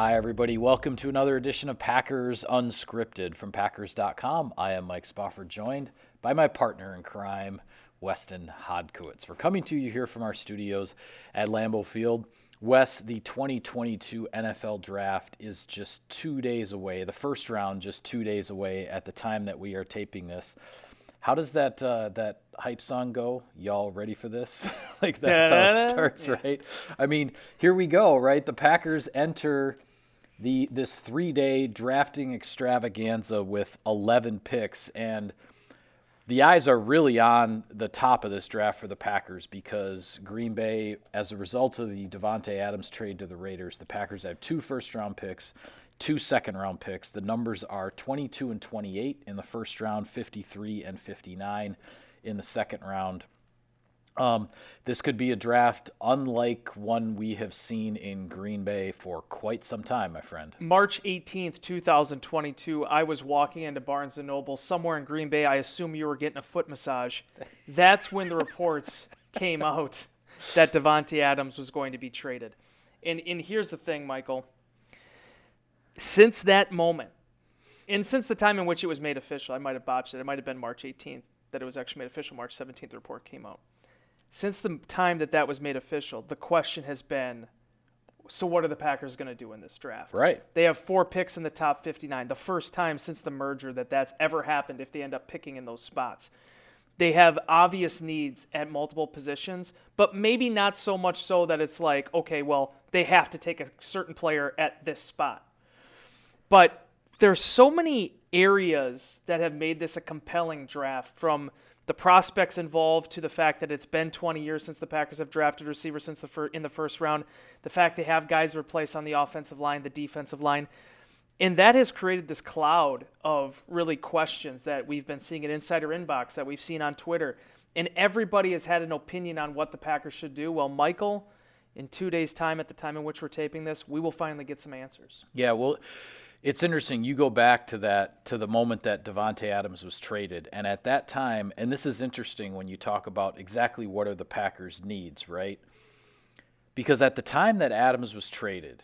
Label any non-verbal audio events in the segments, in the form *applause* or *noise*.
Hi, everybody. Welcome to another edition of Packers Unscripted from Packers.com. I am Mike Spofford, joined by my partner in crime, Weston Hodkiewicz. We're coming to you here from our studios at Lambeau Field. Wes, the 2022 NFL Draft is just two days away. The first round just two days away at the time that we are taping this. How does that uh, that hype song go? Y'all ready for this? *laughs* like that's how it starts, yeah. right? I mean, here we go, right? The Packers enter the this three day drafting extravaganza with 11 picks, and the eyes are really on the top of this draft for the Packers because Green Bay, as a result of the Davante Adams trade to the Raiders, the Packers have two first round picks two second round picks. The numbers are 22 and 28 in the first round, 53 and 59 in the second round. Um, this could be a draft unlike one we have seen in Green Bay for quite some time, my friend. March 18th, 2022, I was walking into Barnes & Noble somewhere in Green Bay. I assume you were getting a foot massage. That's when the reports *laughs* came out that Davante Adams was going to be traded. And, and here's the thing, Michael – since that moment, and since the time in which it was made official, I might have botched it. It might have been March 18th that it was actually made official. March 17th, the report came out. Since the time that that was made official, the question has been so what are the Packers going to do in this draft? Right. They have four picks in the top 59, the first time since the merger that that's ever happened if they end up picking in those spots. They have obvious needs at multiple positions, but maybe not so much so that it's like, okay, well, they have to take a certain player at this spot. But there's so many areas that have made this a compelling draft from the prospects involved to the fact that it's been 20 years since the Packers have drafted receivers since the fir- in the first round, the fact they have guys replaced on the offensive line, the defensive line. And that has created this cloud of really questions that we've been seeing in Insider Inbox, that we've seen on Twitter. And everybody has had an opinion on what the Packers should do. Well, Michael, in two days' time, at the time in which we're taping this, we will finally get some answers. Yeah, well, it's interesting. You go back to that to the moment that Davante Adams was traded, and at that time, and this is interesting when you talk about exactly what are the Packers' needs, right? Because at the time that Adams was traded,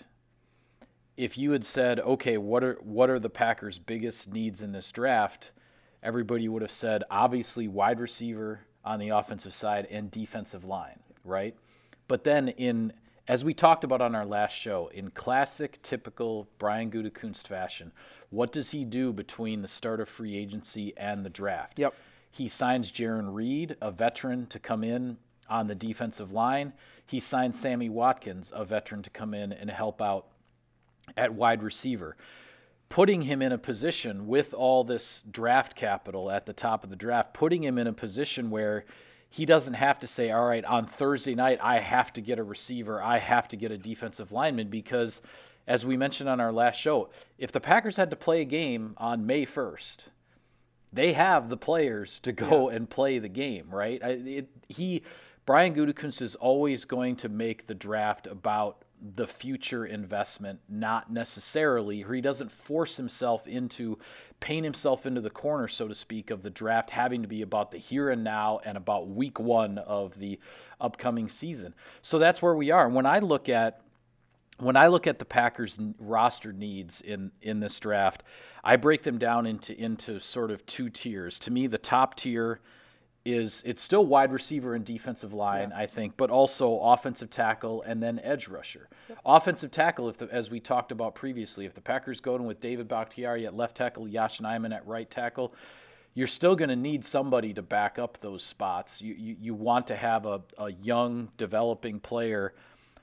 if you had said, "Okay, what are what are the Packers' biggest needs in this draft?" everybody would have said, obviously, wide receiver on the offensive side and defensive line, right? But then in as we talked about on our last show, in classic, typical Brian Gutekunst fashion, what does he do between the start of free agency and the draft? Yep. He signs Jarran Reed, a veteran, to come in on the defensive line. He signs Sammy Watkins, a veteran, to come in and help out at wide receiver. Putting him in a position with all this draft capital at the top of the draft, putting him in a position where he doesn't have to say, all right, on Thursday night, I have to get a receiver, I have to get a defensive lineman, because as we mentioned on our last show, if the Packers had to play a game on May 1st, they have the players to go yeah. and play the game, right? It, he, Brian Gutekunst is always going to make the draft about the future investment, not necessarily, or he doesn't force himself into, paint himself into the corner, so to speak, of the draft having to be about the here and now and about week one of the upcoming season. So that's where we are. When I look at when I look at the Packers roster needs in in this draft, I break them down into into sort of two tiers. To me, the top tier is it's still wide receiver and defensive line, yeah. I think, but also offensive tackle and then edge rusher. Yep. Offensive tackle, if the, as we talked about previously, if the Packers go in with David Bakhtiari at left tackle, Yosh Nijman at right tackle, you're still going to need somebody to back up those spots. You, you, you want to have a, a young, developing player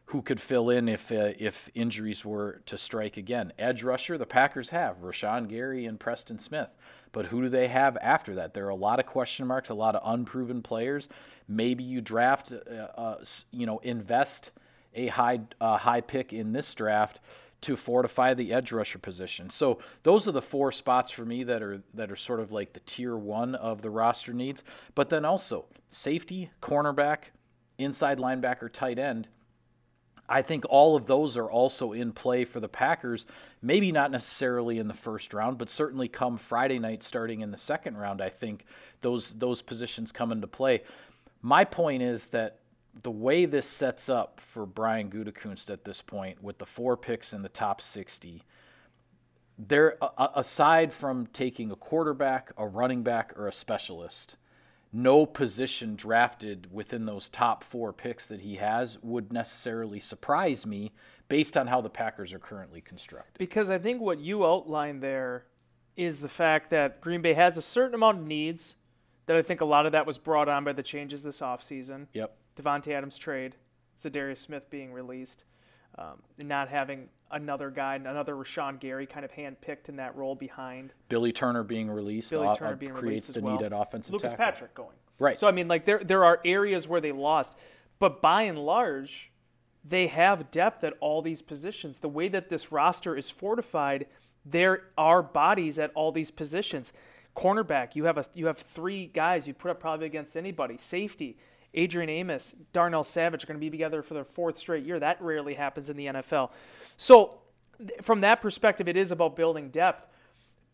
who could fill in if uh, if injuries were to strike again. Edge rusher, the Packers have Rashan Gary and Preston Smith. But who do they have after that? There are a lot of question marks, a lot of unproven players. Maybe you draft, uh, uh, you know, invest a high high pick in this draft to fortify the edge rusher position. So those are the four spots for me that are that are sort of like the tier one of the roster needs. But then also safety, cornerback, inside linebacker, tight end I think all of those are also in play for the Packers. Maybe not necessarily in the first round, but certainly come Friday night, starting in the second round. I think those those positions come into play. My point is that the way this sets up for Brian Gutekunst at this point, with the four picks in the top 60, there aside from taking a quarterback, a running back, or a specialist, no position drafted within those top four picks that he has would necessarily surprise me based on how the Packers are currently constructed. Because I think what you outlined there is the fact that Green Bay has a certain amount of needs that I think a lot of that was brought on by the changes this offseason. Yep. Davante Adams trade, Za'Darius Smith being released, um, not having another guy, another Rashan Gary kind of handpicked in that role behind. Billy Turner being released. Billy uh, Turner being creates released the well. need at offensive Lucas tackle. Patrick going. Right. So I mean, like there there are areas where they lost, but by and large, they have depth at all these positions. The way that this roster is fortified, there are bodies at all these positions. Cornerback, you have a you have three guys you put up probably against anybody. Safety, Adrian Amos, Darnell Savage are going to be together for their fourth straight year. That rarely happens in the NFL. So, from that perspective, it is about building depth.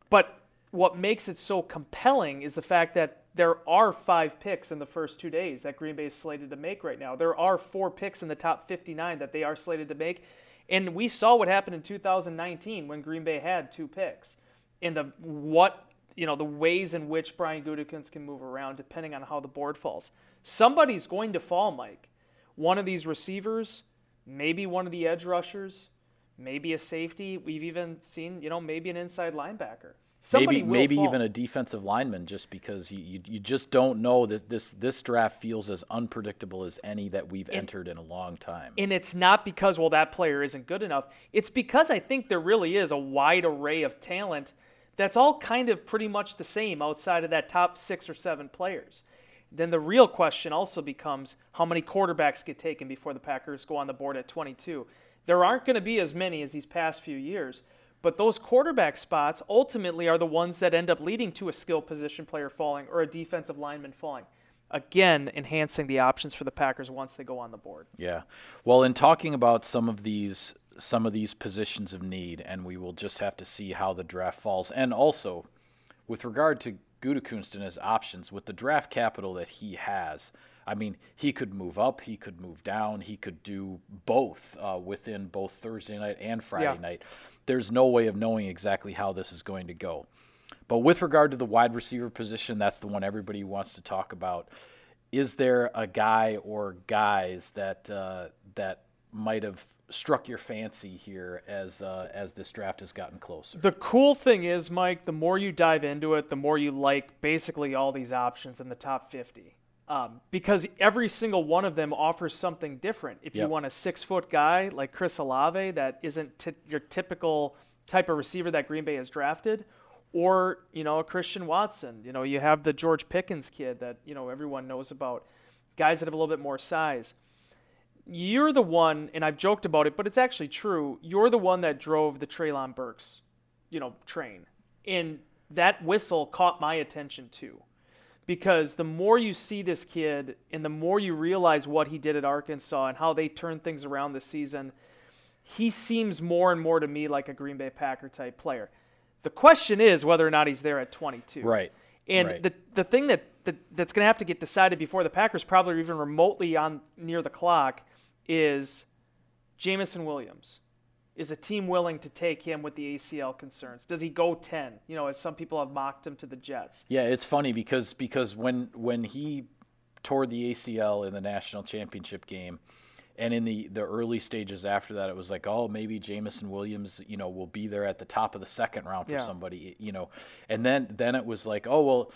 But what makes it so compelling is the fact that there are five picks in the first two days that Green Bay is slated to make right now. There are four picks in the top 59 that they are slated to make. And we saw what happened in 2019 when Green Bay had two picks. And the what you know the ways in which Brian Gutekunst can move around depending on how the board falls. Somebody's going to fall, Mike. One of these receivers, maybe one of the edge rushers, maybe a safety. We've even seen, you know, maybe an inside linebacker. Somebody maybe maybe fall. even a defensive lineman, just because you, you, you just don't know that this this draft feels as unpredictable as any that we've And- entered in a long time. And it's not because, well, that player isn't good enough. It's because I think there really is a wide array of talent that's all kind of pretty much the same outside of that top six or seven players. Then the real question also becomes how many quarterbacks get taken before the Packers go on the board at 22. There aren't going to be as many as these past few years, but those quarterback spots ultimately are the ones that end up leading to a skill position player falling or a defensive lineman falling. Again, enhancing the options for the Packers once they go on the board. Yeah. Well, in talking about some of these some of these positions of need, and we will just have to see how the draft falls. And also, with regard to Gutekunst and his options, with the draft capital that he has, I mean, he could move up, he could move down, he could do both uh, within both Thursday night and Friday Yeah. night. There's no way of knowing exactly how this is going to go. But with regard to the wide receiver position, that's the one everybody wants to talk about. Is there a guy or guys that uh, that might have struck your fancy here as uh, as this draft has gotten closer? The cool thing is, Mike, the more you dive into it, the more you like basically all these options in the top 50. Um, because every single one of them offers something different. If you want a six foot guy like Chris Olave, that isn't t- your typical type of receiver that Green Bay has drafted, or you know a Christian Watson. You know you have the George Pickens kid that you know everyone knows about. Guys that have a little bit more size you're the one, and I've joked about it, but it's actually true. You're the one that drove the Treylon Burks, you know, train, and that whistle caught my attention too, because the more you see this kid, and the more you realize what he did at Arkansas and how they turned things around this season, he seems more and more to me like a Green Bay Packer type player. The question is whether or not he's there at 22. Right. And Right. the the thing that, that that's going to have to get decided before the Packers probably are even remotely on near the clock is Jameson Williams. Is a team willing to take him with the ACL concerns? Does he go 10? You know, as some people have mocked him to the Jets. Yeah, it's funny because because when when he tore the ACL in the national championship game, and in the the early stages after that, it was like, oh, maybe Jameson Williams, you know, will be there at the top of the second round for Yeah. somebody, you know, and then then it was like, oh well.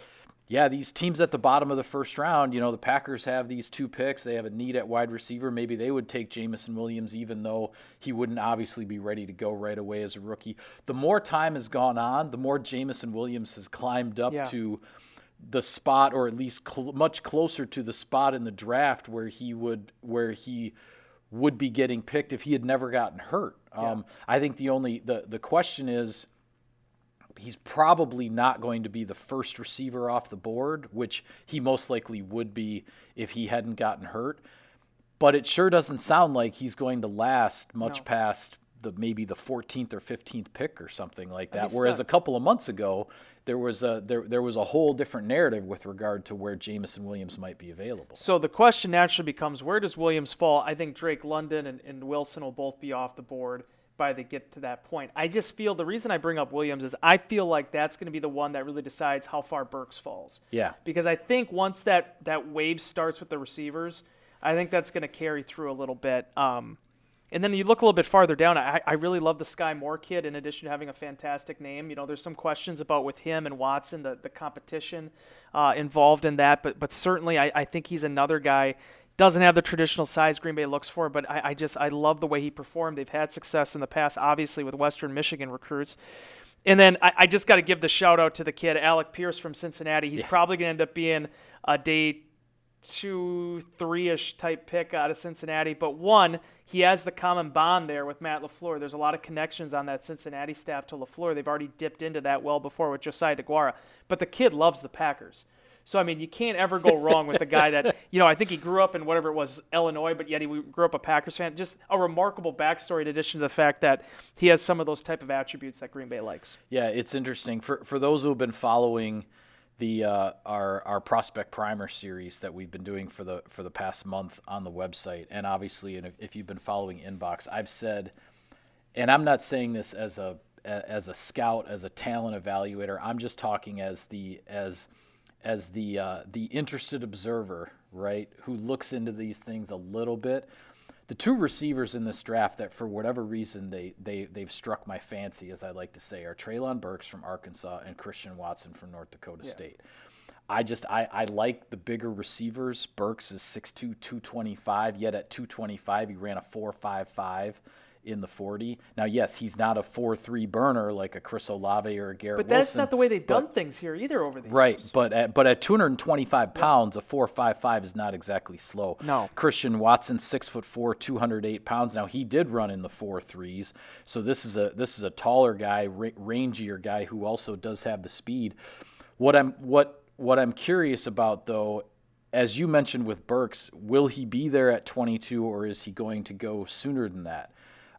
Yeah, these teams at the bottom of the first round, you know, the Packers have these two picks. They have a need at wide receiver. Maybe they would take Jameson Williams, even though he wouldn't obviously be ready to go right away as a rookie. The more time has gone on, the more Jameson Williams has climbed up Yeah. to the spot, or at least cl- much closer to the spot in the draft where he would where he would be getting picked if he had never gotten hurt. Um, I think the only the the question is he's probably not going to be the first receiver off the board, which he most likely would be if he hadn't gotten hurt. But it sure doesn't sound like he's going to last much No. past the maybe the 14th or 15th pick or something like that. Whereas a couple of months ago, there was a there there was a whole different narrative with regard to where Jameson Williams might be available. So the question naturally becomes where does Williams fall? I think Drake London and, and Wilson will both be off the board by they get to that point. I just feel the reason I bring up Williams is I feel like that's going to be the one that really decides how far Burks falls. Yeah. Because I think once that that wave starts with the receivers, I think that's going to carry through a little bit. Um, and then you look a little bit farther down. I, I really love the Skyy Moore kid. In addition to having a fantastic name, you know, there's some questions about with him and Watson, the the competition uh, involved in that. But but certainly, I, I think he's another guy. Doesn't have the traditional size Green Bay looks for, but I, I just I love the way he performed. They've had success in the past, obviously with Western Michigan recruits. And then I, I just got to give the shout out to the kid Alec Pierce from Cincinnati. He's yeah. probably going to end up being a day two, three ish type pick out of Cincinnati. But one, he has the common bond there with Matt LaFleur. There's a lot of connections on that Cincinnati staff to LaFleur. They've already dipped into that well before with Josiah DeGuara. But the kid loves the Packers. So, I mean, you can't ever go wrong with a guy that, you know, I think he grew up in whatever it was, Illinois, but yet he grew up a Packers fan. Just a remarkable backstory in addition to the fact that he has some of those type of attributes that Green Bay likes. Yeah, it's interesting. For, for those who have been following – the uh, our our prospect primer series that we've been doing for the for the past month on the website, and obviously, and if you've been following Inbox, I've said, and I'm not saying this as a as a scout, as a talent evaluator. I'm just talking as the as as the uh, the interested observer, right, who looks into these things a little bit the two receivers in this draft that, for whatever reason, they, they, they've struck my fancy, as I like to say, are Treylon Burks from Arkansas and Christian Watson from North Dakota yeah. State. I just I, I like the bigger receivers. Burks is 6'2", 225, yet at 225 he ran a 4.55 in the 40. Now, yes, he's not a 4-3 burner like a Chris Olave or a Garrett But that's Wilson, not the way they've done things here either over the right, years. Right, but at, but at 225 pounds, a 4.55 is not exactly slow. No. Christian Watson, 6 foot 4, 208 pounds. Now, he did run in the 4-3s, so this is a this is a taller guy, ra- rangier guy who also does have the speed. What I'm what what I'm curious about though as you mentioned with Burks, will he be there at 22 or is he going to go sooner than that?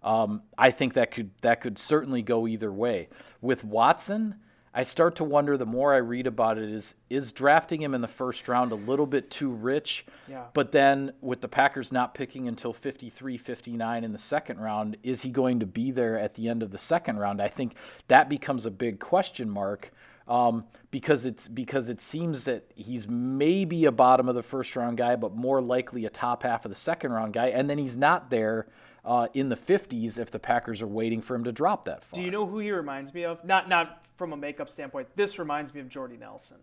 Um, I think that could that could certainly go either way. With Watson, I start to wonder the more I read about it is is drafting him in the first round a little bit too rich. Yeah. But then with the Packers not picking until 53, 59 in the second round, is he going to be there at the end of the second round? I think that becomes a big question mark. Um, because it's because it seems that he's maybe a bottom of the first round guy, but more likely a top half of the second round guy, and then he's not there uh, in the 50s if the Packers are waiting for him to drop that far. Do you know who he reminds me of? Not not from a makeup standpoint. This reminds me of Jordy Nelson,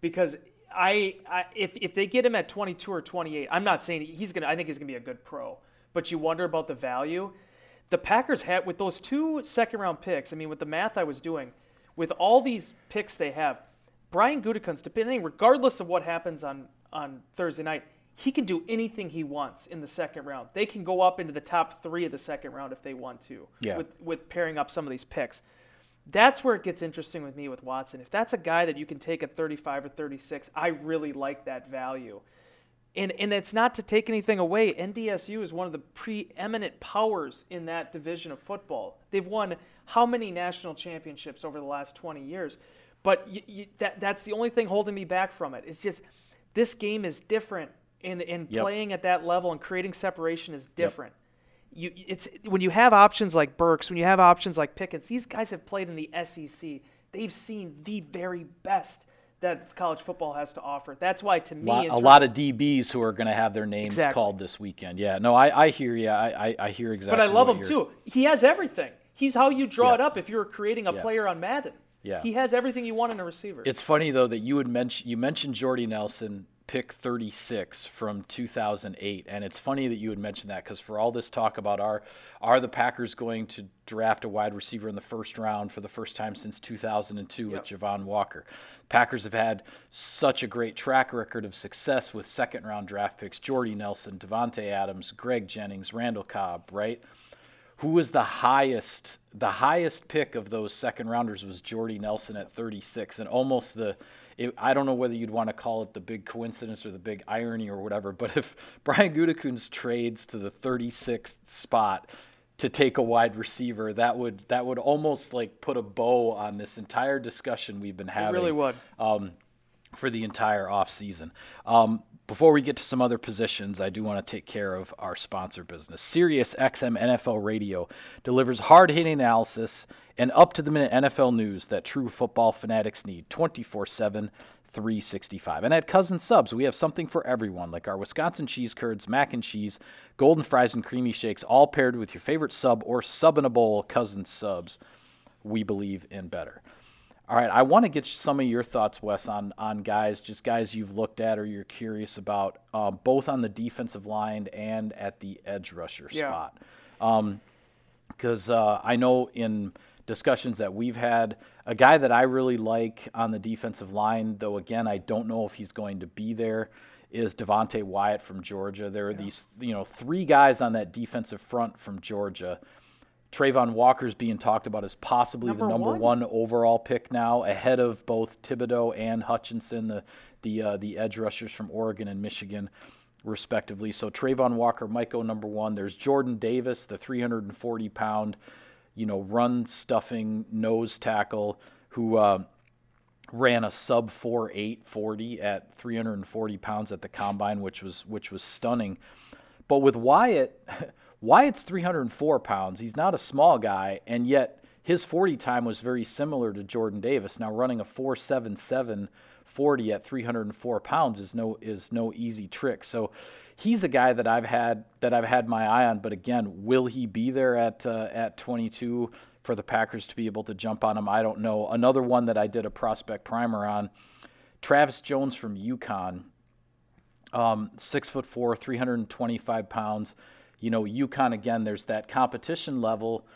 because I, I if if they get him at 22 or 28, I'm not saying he's gonna. I think he's gonna be a good pro, but you wonder about the value. The Packers had with those two second round picks. I mean, with the math I was doing, with all these picks they have, Brian Gutekunst, depending regardless of what happens on on Thursday night, he can do anything he wants in the second round. They can go up into the top three of the second round if they want to. Yeah. With with pairing up some of these picks. That's where it gets interesting with me with Watson. If that's a guy that you can take at 35 or 36, I really like that value. And and it's not to take anything away. NDSU is one of the preeminent powers in that division of football. They've won how many national championships over the last 20 years? But you, you, that that's the only thing holding me back from it. It's just this game is different and and yep. playing at that level and creating separation is different. Yep. You, it's when you have options like Burks, when you have options like Pickens. These guys have played in the SEC. They've seen the very best that college football has to offer. That's why, to me, lot, a lot of DBs who are going to have their names exactly. called this weekend. Yeah, no, I, I hear you. I, I, I hear exactly. But I love him too. He has everything. He's how you draw yeah. it up if you're creating a yeah. player on Madden. Yeah, he has everything you want in a receiver. It's funny though that you would mention you mentioned Jordy Nelson pick 36 from 2008 and it's funny that you would mention that because for all this talk about are are the packers going to draft a wide receiver in the first round for the first time since 2002 yep. with javon walker packers have had such a great track record of success with second round draft picks jordy nelson davante adams greg jennings randall cobb right who was the highest the highest pick of those second rounders was jordy nelson at 36 and almost the it, I don't know whether you'd want to call it the big coincidence or the big irony or whatever, *laughs* but if Brian Gutekunst trades to the 36th spot, to take a wide receiver, that would that would almost like put a bow on this entire discussion we've been having. It really would. Um, for the entire offseason. Um, before we get to some other positions, I do want to take care of our sponsor business. Sirius XM NFL Radio delivers hard hitting analysis and up to the minute NFL news that true football fanatics need 24 7, 365. And at Cousin Subs, we have something for everyone, like our Wisconsin cheese curds, mac and cheese, golden fries, and creamy shakes, all paired with your favorite sub or sub in a bowl. Cousin Subs, we believe in better. All right, I want to get some of your thoughts, Wes, on on guys, just guys you've looked at or you're curious about, uh, both on the defensive line and at the edge rusher Yeah. spot. Because uh, I know in discussions that we've had, a guy that I really like on the defensive line, though again I don't know if he's going to be there, is Devonte Wyatt from Georgia. There are these, you know, three guys on that defensive front from Georgia. Trayvon Walker's being talked about as possibly Number the number one. one. overall pick now, ahead of both Thibodeaux and Hutchinson, the the uh, the edge rushers from Oregon and Michigan, respectively. So Trayvon Walker might go number one. There's Jordan Davis, the 340 pound, you know, run stuffing nose tackle who. Uh, ran a sub 4.8 40 at 340 pounds at the combine, which was which was stunning. But with Wyatt, *laughs* Wyatt's 304 pounds. He's not a small guy, and yet his 40 time was very similar to Jordan Davis. Now running a 4.77 40 at 304 pounds is no is no easy trick. So he's a guy that I've had that I've had my eye on. But again, will he be there at uh, at 22 for the Packers to be able to jump on him? I don't know. Another one that I did a prospect primer on, Travis Jones from UConn um, six foot four, 325 pounds. You know, UConn again. There's that competition level,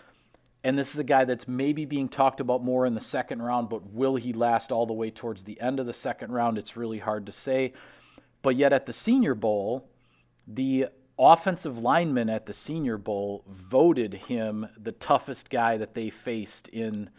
and this is a guy that's maybe being talked about more in the second round. But will he last all the way towards the end of the second round? It's really hard to say. But yet at the Senior Bowl, the offensive linemen at the Senior Bowl voted him the toughest guy that they faced in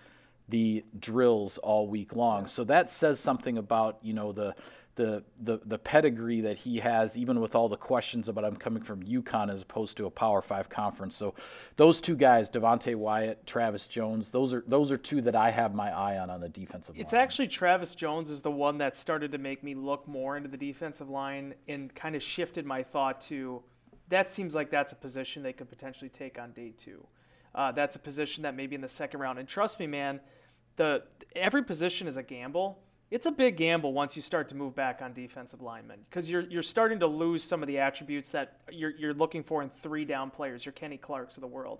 the drills all week long. So that says something about you know the the the the pedigree that he has, even with all the questions about him coming from UConn as opposed to a Power Five conference. So those two guys, Devonte Wyatt, Travis Jones, those are those are two that I have my eye on on the defensive line. It's line. actually Travis Jones is the one that started to make me look more into the defensive line and kind of shifted my thought to that seems like that's a position they could potentially take on day two. Uh, that's a position that maybe in the second round. And trust me, man, the every position is a gamble. It's a big gamble once you start to move back on defensive linemen because you're you're starting to lose some of the attributes that you're you're looking for in three down players, your Kenny Clarks of the world.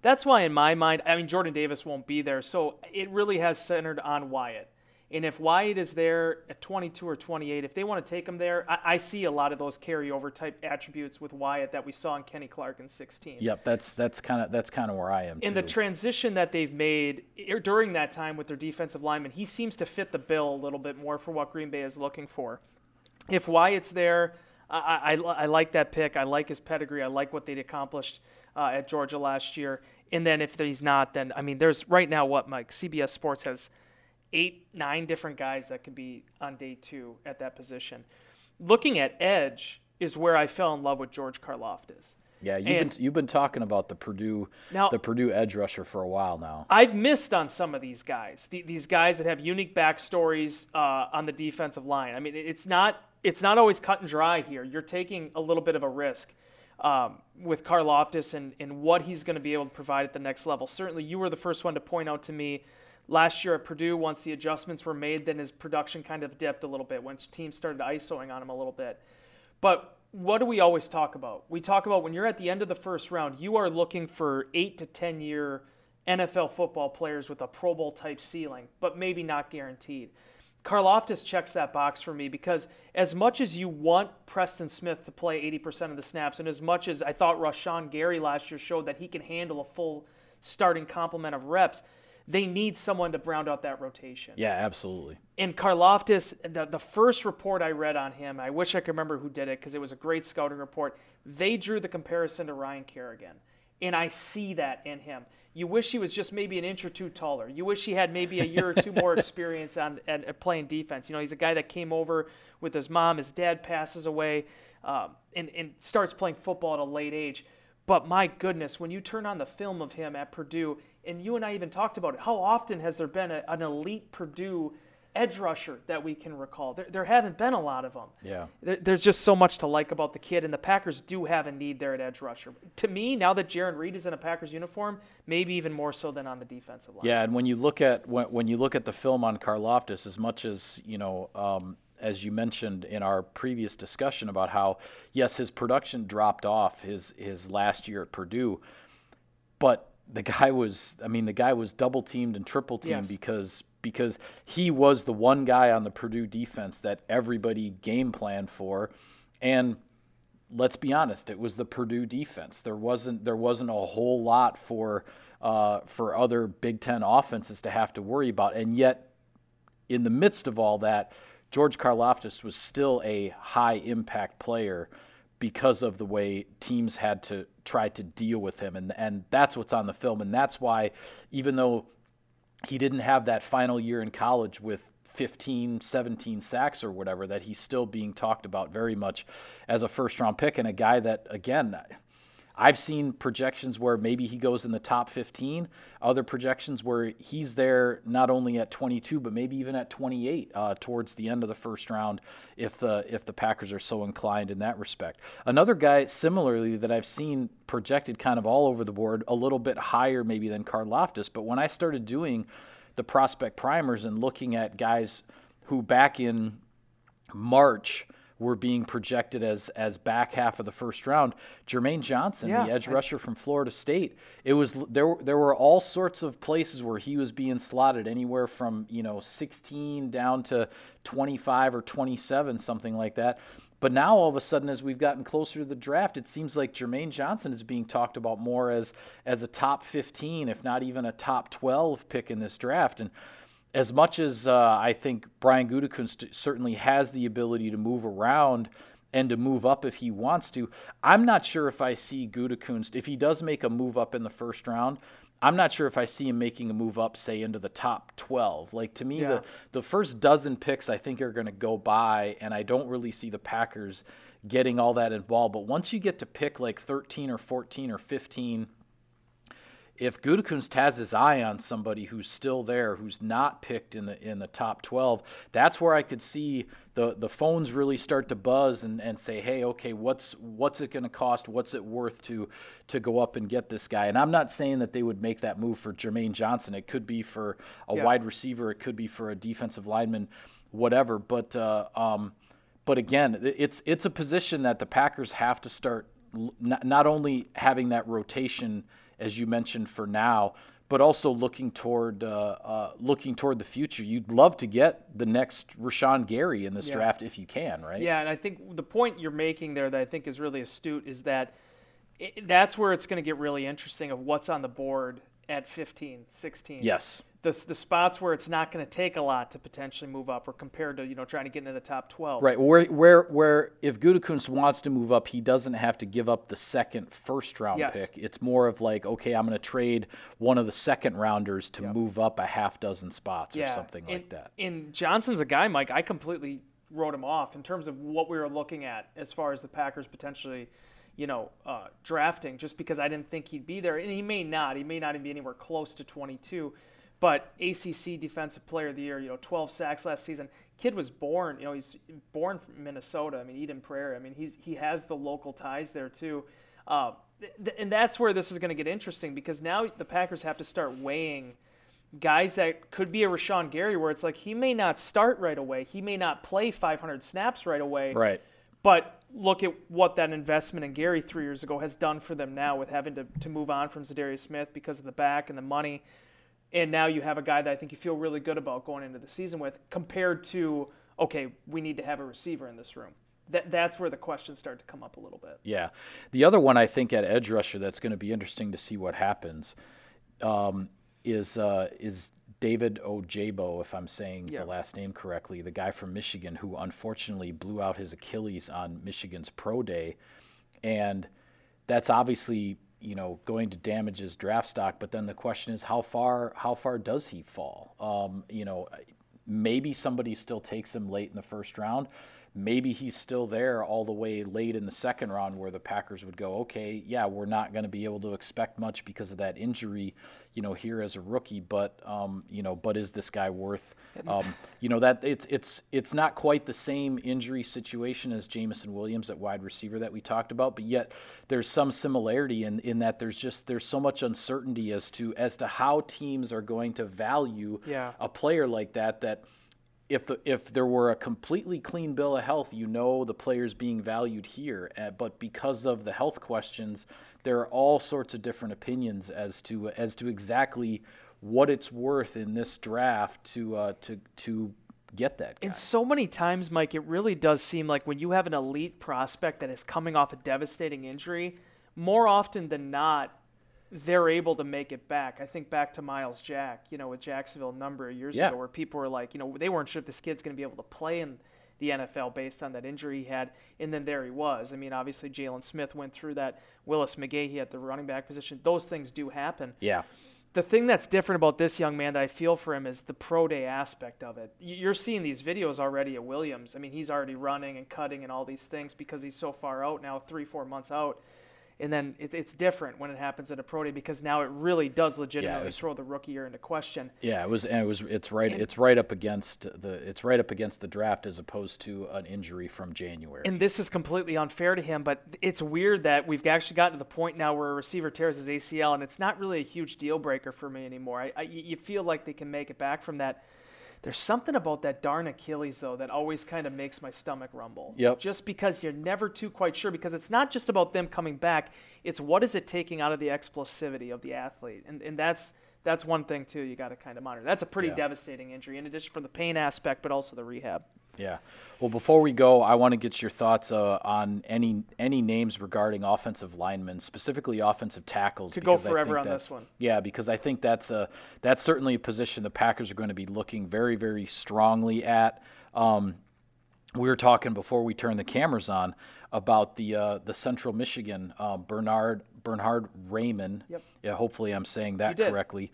That's why, in my mind, I mean, Jordan Davis won't be there. So it really has centered on Wyatt. And if Wyatt is there at 22 or 28, if they want to take him there, I, I see a lot of those carryover type attributes with Wyatt that we saw in Kenny Clark in 16. Yep, that's that's kind of that's kind of where I am. In the transition that they've made er, during that time with their defensive lineman, he seems to fit the bill a little bit more for what Green Bay is looking for. If Wyatt's there, I, I, I like that pick. I like his pedigree. I like what they'd accomplished uh, at Georgia last year. And then if he's not, then I mean, there's right now what Mike CBS Sports has eight, nine different guys that could be on day two at that position. Looking at edge is where I fell in love with George Karlaftis. yeah, you've and- been you've been talking about the Purdue Now- the Purdue edge rusher for a while now. I've missed on some of these guys. The, these guys that have unique backstories uh, on the defensive line. I mean, it's not it's not always cut and dry here. You're taking a little bit of a risk um, with Karlaftis and, and what he's going to be able to provide at the next level. Certainly, you were the first one to point out to me last year at Purdue. Once the adjustments were made, then his production kind of dipped a little bit when teams started isoing on him a little bit. But what do we always talk about? We talk about when you're at the end of the first round, you are looking for eight to 10 year NFL football players with a Pro Bowl type ceiling, but maybe not guaranteed. Karlaftis checks that box for me because as much as you want Preston Smith to play 80% of the snaps, and as much as I thought Rashan Gary last year showed that he can handle a full starting complement of reps, they need someone to round out that rotation. Yeah, absolutely. And Karlaftis, the, the first report I read on him, I wish I could remember who did it because it was a great scouting report. They drew the comparison to Ryan Kerrigan. And I see that in him. You wish he was just maybe an inch or two taller. You wish he had maybe a year or two more *laughs* experience on at, playing defense. You know, he's a guy that came over with his mom. His dad passes away um, and, and starts playing football at a late age. But my goodness, when you turn on the film of him at Purdue, and you and I even talked about it, how often has there been a, an elite Purdue edge rusher that we can recall? There, there haven't been a lot of them. Yeah. There, there's just so much to like about the kid, and the Packers do have a need there at edge rusher. To me, now that Jarran Reed is in a Packers uniform, maybe even more so than on the defensive line. Yeah, and when you look at when, when you look at the film on Karlaftis, as much as you know, um, as you mentioned in our previous discussion about how yes, his production dropped off his his last year at Purdue, but the guy was I mean the guy was double teamed and triple teamed Yes. because because he was the one guy on the Purdue defense that everybody game planned for and let's be honest, it was the Purdue defense. There wasn't there wasn't a whole lot for uh, for other Big Ten offenses to have to worry about, and yet in the midst of all that, George Karlaftis was still a high impact player because of the way teams had to try to deal with him, and and that's what's on the film, and that's why even though he didn't have that final year in college with 15, 17 sacks or whatever, that he's still being talked about very much as a first round pick and a guy that, again, I've seen projections where maybe he goes in the top 15, other projections where he's there not only at 22 but maybe even at 28 uh, towards the end of the first round if the if the Packers are so inclined in that respect. Another guy similarly that I've seen projected kind of all over the board, a little bit higher maybe than Karlaftis, but when I started doing the prospect primers and looking at guys who back in March were being projected as as back half of the first round. Jermaine Johnson, Yeah, the edge I- rusher from Florida State, it was there. were- There were all sorts of places where he was being slotted, anywhere from you know 16 down to 25 or 27, something like that. But now all of a sudden, as we've gotten closer to the draft, it seems like Jermaine Johnson is being talked about more as as a top 15, if not even a top 12 pick in this draft. And as much as uh, I think Brian Gutekunst certainly has the ability to move around and to move up if he wants to, I'm not sure if I see Gutekunst if he does make a move up in the first round. I'm not sure if I see him making a move up, say, into the top 12. Like to me, Yeah. the the first dozen picks I think are going to go by, and I don't really see the Packers getting all that involved. But once you get to pick like 13 or 14 or 15 if Gutekunst has his eye on somebody who's still there, who's not picked in the in the top 12, that's where I could see the the phones really start to buzz and, and say, hey, okay, what's what's it going to cost? What's it worth to to go up and get this guy? And I'm not saying that they would make that move for Jermaine Johnson. It could be for a Yeah. wide receiver. It could be for a defensive lineman, whatever. But uh, um, but again, it's it's a position that the Packers have to start l- not, not only having that rotation as you mentioned for now, but also looking toward uh, uh, looking toward the future. You'd love to get the next Rashan Gary in this Yeah. draft if you can, right? Yeah, and I think the point you're making there that I think is really astute is that i that's where it's going to get really interesting of what's on the board at 15, 16. Yes. The, the spots where it's not going to take a lot to potentially move up or compared to, you know, trying to get into the top 12. Right. Where where where if Gutekunst wants to move up, he doesn't have to give up the second first round Yes. pick. It's more of like, okay, I'm going to trade one of the second rounders to move up a half dozen spots or something and, like that. And Johnson's a guy, Mike. I completely wrote him off in terms of what we were looking at as far as the Packers potentially, you know, uh, drafting, just because I didn't think he'd be there, and he may not. He may not even be anywhere close to 22. But ACC Defensive Player of the Year, you know, 12 sacks last season. Kid was born, you know, he's born from Minnesota. I mean, Eden Prairie. I mean, he's he has the local ties there too. Uh, th- and that's where this is going to get interesting because now the Packers have to start weighing guys that could be a Rashan Gary, where it's like he may not start right away, he may not play 500 snaps right away, Right. but look at what that investment in Gary three years ago has done for them now with having to, to move on from Za'Darius Smith because of the back and the money. And now you have a guy that I think you feel really good about going into the season with compared to, okay, we need to have a receiver in this room. That, that's where the questions start to come up a little bit. Yeah. The other one I think at edge rusher that's going to be interesting to see what happens um, is uh, is David Ojabo, if I'm saying Yeah. the last name correctly, the guy from Michigan who unfortunately blew out his Achilles on Michigan's pro day, and that's obviously you know going to damage his draft stock. But then the question is how far how far does he fall? Um, you know, maybe somebody still takes him late in the first round. Maybe he's still there all the way late in the second round where the Packers would go, okay, yeah, we're not going to be able to expect much because of that injury, you know, here as a rookie, but um, you know, but is this guy worth um, you know that it's it's it's not quite the same injury situation as Jameson Williams at wide receiver that we talked about, but yet there's some similarity in in that there's just there's so much uncertainty as to as to how teams are going to value Yeah. a player like that that if if there were a completely clean bill of health, you know the player's being valued here. Uh, but because of the health questions, there are all sorts of different opinions as to as to exactly what it's worth in this draft to uh, to to get that guy. And so many times, Mike, it really does seem like when you have an elite prospect that is coming off a devastating injury, more often than not, they're able to make it back. I think back to Myles Jack, you know, with Jacksonville a number of years Yeah. ago, where people were like, you know, they weren't sure if this kid's going to be able to play in the NFL based on that injury he had, and then there he was. I mean, obviously Jaylon Smith went through that. Willis McGahee at the running back position. Those things do happen yeah, the thing that's different about this young man that I feel for him is the pro day aspect of it. You're seeing these videos already at Williams. I mean, he's already running and cutting and all these things because he's so far out now, three, four months out. And then it, it's different when it happens at a pro day because now it really does legitimately was- throw the rookie year into question. yeah. It was and it was it's right it's right up against the it's right up against the draft as opposed to an injury from January. And this is completely unfair to him, but it's weird that we've actually gotten to the point now where a receiver tears his ACL, and it's not really a huge deal breaker for me anymore. I, I, you feel like they can make it back from that. There's something about that darn Achilles, though, that always kind of makes my stomach rumble. Yep. Just because you're never too quite sure, because it's not just about them coming back, it's what is it taking out of the explosivity of the athlete. And, and that's. That's one thing too. You got to kind of monitor. That's a pretty Yeah. devastating injury, in addition from the pain aspect, but also the rehab. Yeah. Well, before we go, I want to get your thoughts uh, on any any names regarding offensive linemen, specifically offensive tackles. Could go forever on this one. Yeah, because I think that's a that's certainly a position the Packers are going to be looking very very strongly at. Um, we were talking before we turned the cameras on about the uh, the Central Michigan uh, Bernard Bernhard Raimann. Yep. Yeah, hopefully I'm saying that correctly.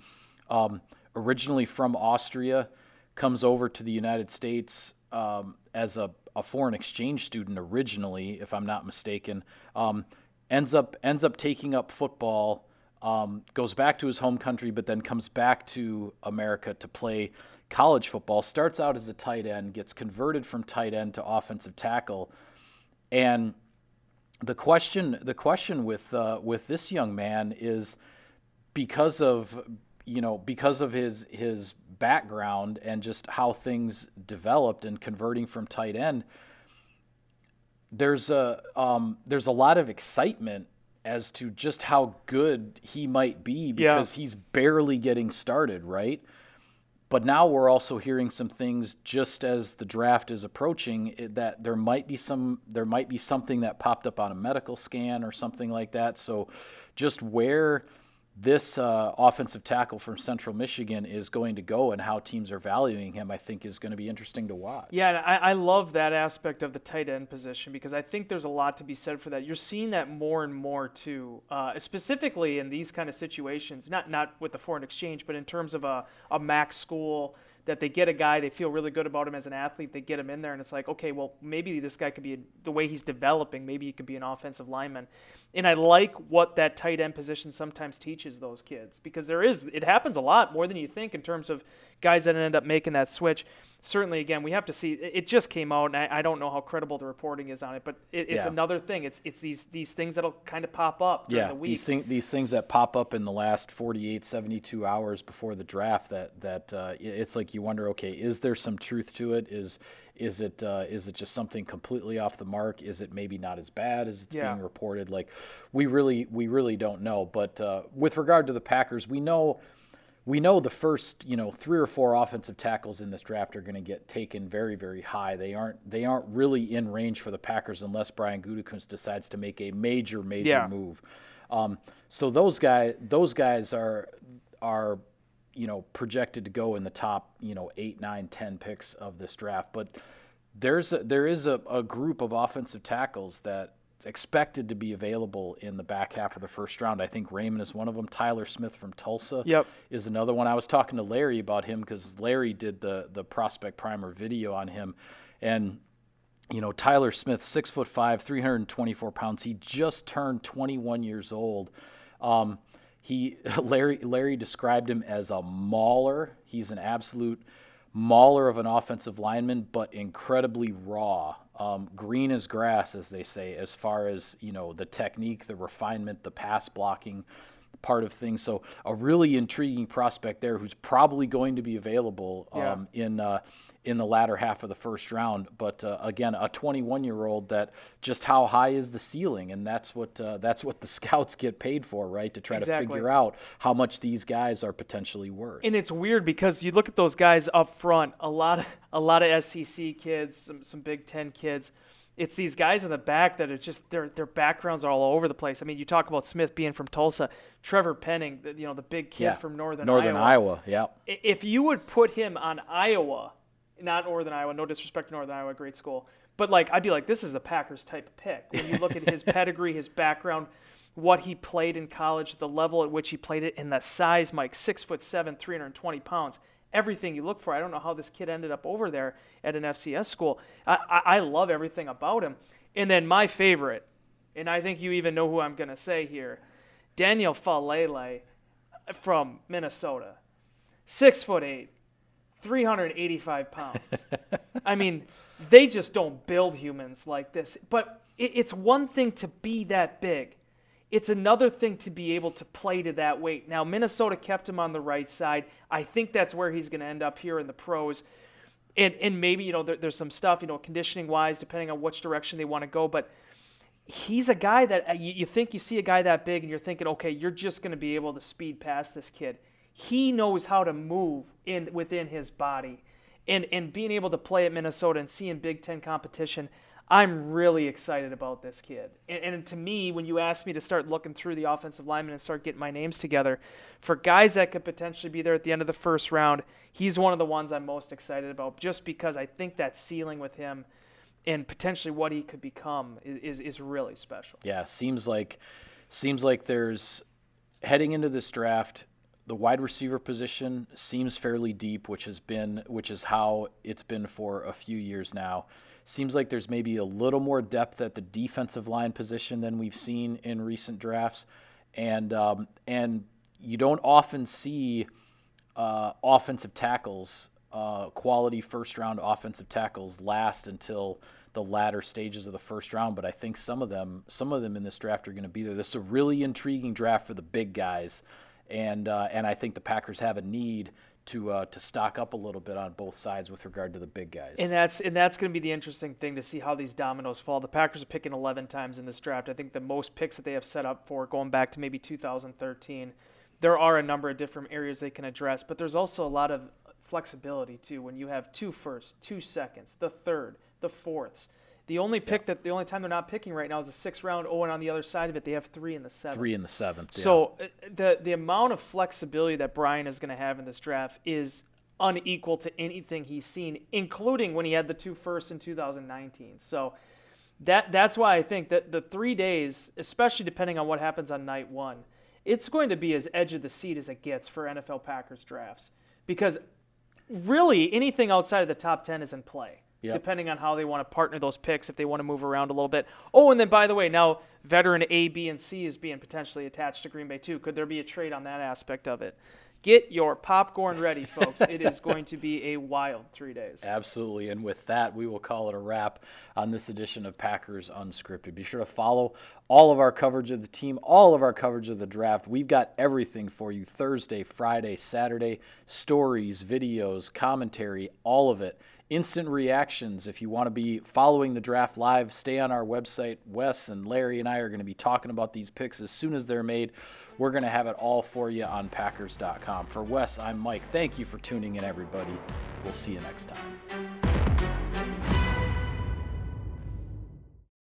Um, originally from Austria, comes over to the United States um, as a, a foreign exchange student originally, if I'm not mistaken. Um, ends up ends up taking up football. Um, goes back to his home country, but then comes back to America to play college football. Starts out as a tight end, gets converted from tight end to offensive tackle, and the question the question with uh, with this young man is because of you know because of his his background and just how things developed and converting from tight end there's a um, there's a lot of excitement as to just how good he might be Yeah. because he's barely getting started right but now we're also hearing some things just as the draft is approaching that there might be some there might be something that popped up on a medical scan or something like that. So just where this uh, offensive tackle from Central Michigan is going to go and how teams are valuing him, I think is going to be interesting to watch. Yeah, I, I love that aspect of the tight end position because I think there's a lot to be said for that. You're seeing that more and more too, uh, specifically in these kind of situations. Not not with the foreign exchange, but in terms of a, a max school that they get a guy, they feel really good about him as an athlete, they get him in there, and it's like, okay, well, maybe this guy could be a, the way he's developing. Maybe he could be an offensive lineman. And I like what that tight end position sometimes teaches those kids because there is it happens a lot more than you think in terms of guys that ended up making that switch. Certainly, again, we have to see. It just came out, and I, I don't know how credible the reporting is on it, but it, it's Yeah. another thing. It's it's these these things that'll kind of pop up during yeah, the week. these, thing, these things that pop up in the last 48, 72 hours before the draft that that uh, it's like you wonder, okay, is there some truth to it? Is is it uh, is it just something completely off the mark? Is it maybe not as bad as it's Yeah. being reported? Like we really we really don't know. But uh, with regard to the Packers, we know we know the first you know three or four offensive tackles in this draft are going to get taken very very high. They aren't they aren't really in range for the Packers unless Brian Gutekunst decides to make a major major Yeah. move. Um, so those guys those guys are are you know projected to go in the top you know eight nine ten picks of this draft, but there's a, there is a, a group of offensive tackles that expected to be available in the back half of the first round. I think Raimann is one of them. Tyler Smith from Tulsa Yep. is another one. I was talking to Larry about him because Larry did the the prospect primer video on him, and you know, Tyler Smith, six foot five, 324 pounds. He just turned 21 years old. Um, he *laughs* Larry Larry described him as a mauler. He's an absolute mauler of an offensive lineman, but incredibly raw, um, green as grass, as they say, as far as you know the technique, the refinement, the pass blocking part of things. So a really intriguing prospect there, who's probably going to be available um, yeah. in. Uh, in the latter half of the first round. But uh, again, a 21 year old that just how high is the ceiling, and that's what uh, that's what the *laughs* scouts get paid for, right? To try exactly. to figure out how much these guys are potentially worth. And it's weird because you look at those guys up front. A lot of a lot of SEC kids, some some Big Ten kids. It's these guys in the back that it's just their their backgrounds are all over the place. I mean, you talk about Smith being from Tulsa, Trevor Penning, you know, the big kid yeah. from Northern Northern Iowa. Iowa, yeah. If you would put him on Iowa not Northern Iowa, no disrespect to Northern Iowa, great school. But like I'd be like, this is the Packers type of pick. When you look at his *laughs* pedigree, his background, what he played in college, the level at which he played it, and the size, Mike, six foot seven, 320 pounds. Everything you look for. I don't know how this kid ended up over there at an FCS school. I, I, I love everything about him. And then my favorite, and I think you even know who I'm going to say here, Daniel Faalele from Minnesota, six foot eight, 385 pounds. I mean, they just don't build humans like this. But it, it's one thing to be that big. It's another thing to be able to play to that weight. Now, Minnesota kept him on the right side. I think that's where he's going to end up here in the pros. And, and maybe, you know, there, there's some stuff, you know, conditioning wise, depending on which direction they want to go. But he's a guy that uh, you, you think you see a guy that big and you're thinking, okay, you're just going to be able to speed past this kid he knows how to move in within his body. And, and being able to play at Minnesota and seeing Big Ten competition, I'm really excited about this kid. And, and, to me, when you asked me to start looking through the offensive linemen and start getting my names together, for guys that could potentially be there at the end of the first round, he's one of the ones I'm most excited about just because I think that ceiling with him and potentially what he could become is, is, is really special. Yeah, seems like seems like there's heading into this draft the wide receiver position seems fairly deep, which has been which is how it's been for a few years now. Seems like there's maybe a little more depth at the defensive line position than we've seen in recent drafts, and um, and you don't often see uh, offensive tackles, uh, quality first round offensive tackles, last until the latter stages of the first round. But I think some of them, some of them in this draft are going to be there. This is a really intriguing draft for the big guys and uh, and I think the Packers have a need to uh, to stock up a little bit on both sides with regard to the big guys. And that's and that's going to be the interesting thing to see how these dominoes fall. The Packers are picking 11 times in this draft. I think the most picks that they have set up for going back to maybe 2013. There are a number of different areas they can address, but there's also a lot of flexibility too. When you have two firsts, two seconds, the third, the fourths. The only pick that the only time they're not picking right now is the sixth round. Oh, and on the other side of it, they have three in the seventh. Three in the seventh. Yeah. So uh, the the amount of flexibility that Brian is going to have in this draft is unequal to anything he's seen, including when he had the two firsts in 2019. So that that's why I think that the three days, especially depending on what happens on night one, it's going to be as edge of the seat as it gets for NFL Packers drafts because really anything outside of the top ten is in play yep. depending on how they want to partner those picks if they want to move around a little bit. Oh, and then by the way, now veteran A, B, and C is being potentially attached to Green Bay too. Could there be a trade on that aspect of it? Get your popcorn ready, folks. it is going to be a wild three days. *laughs* Absolutely. And with that, we will call it a wrap on this edition of Packers Unscripted. Be sure to follow all of our coverage of the team, all of our coverage of the draft. We've got everything for you Thursday, Friday, Saturday, stories, videos, commentary, all of it instant reactions. If you want to be following the draft live, stay on our website. Wes and Larry and I are going to be talking about these picks as soon as they're made. We're going to have it all for you on Packers.com. For Wes, I'm Mike. Thank you for tuning in, everybody. We'll see you next time.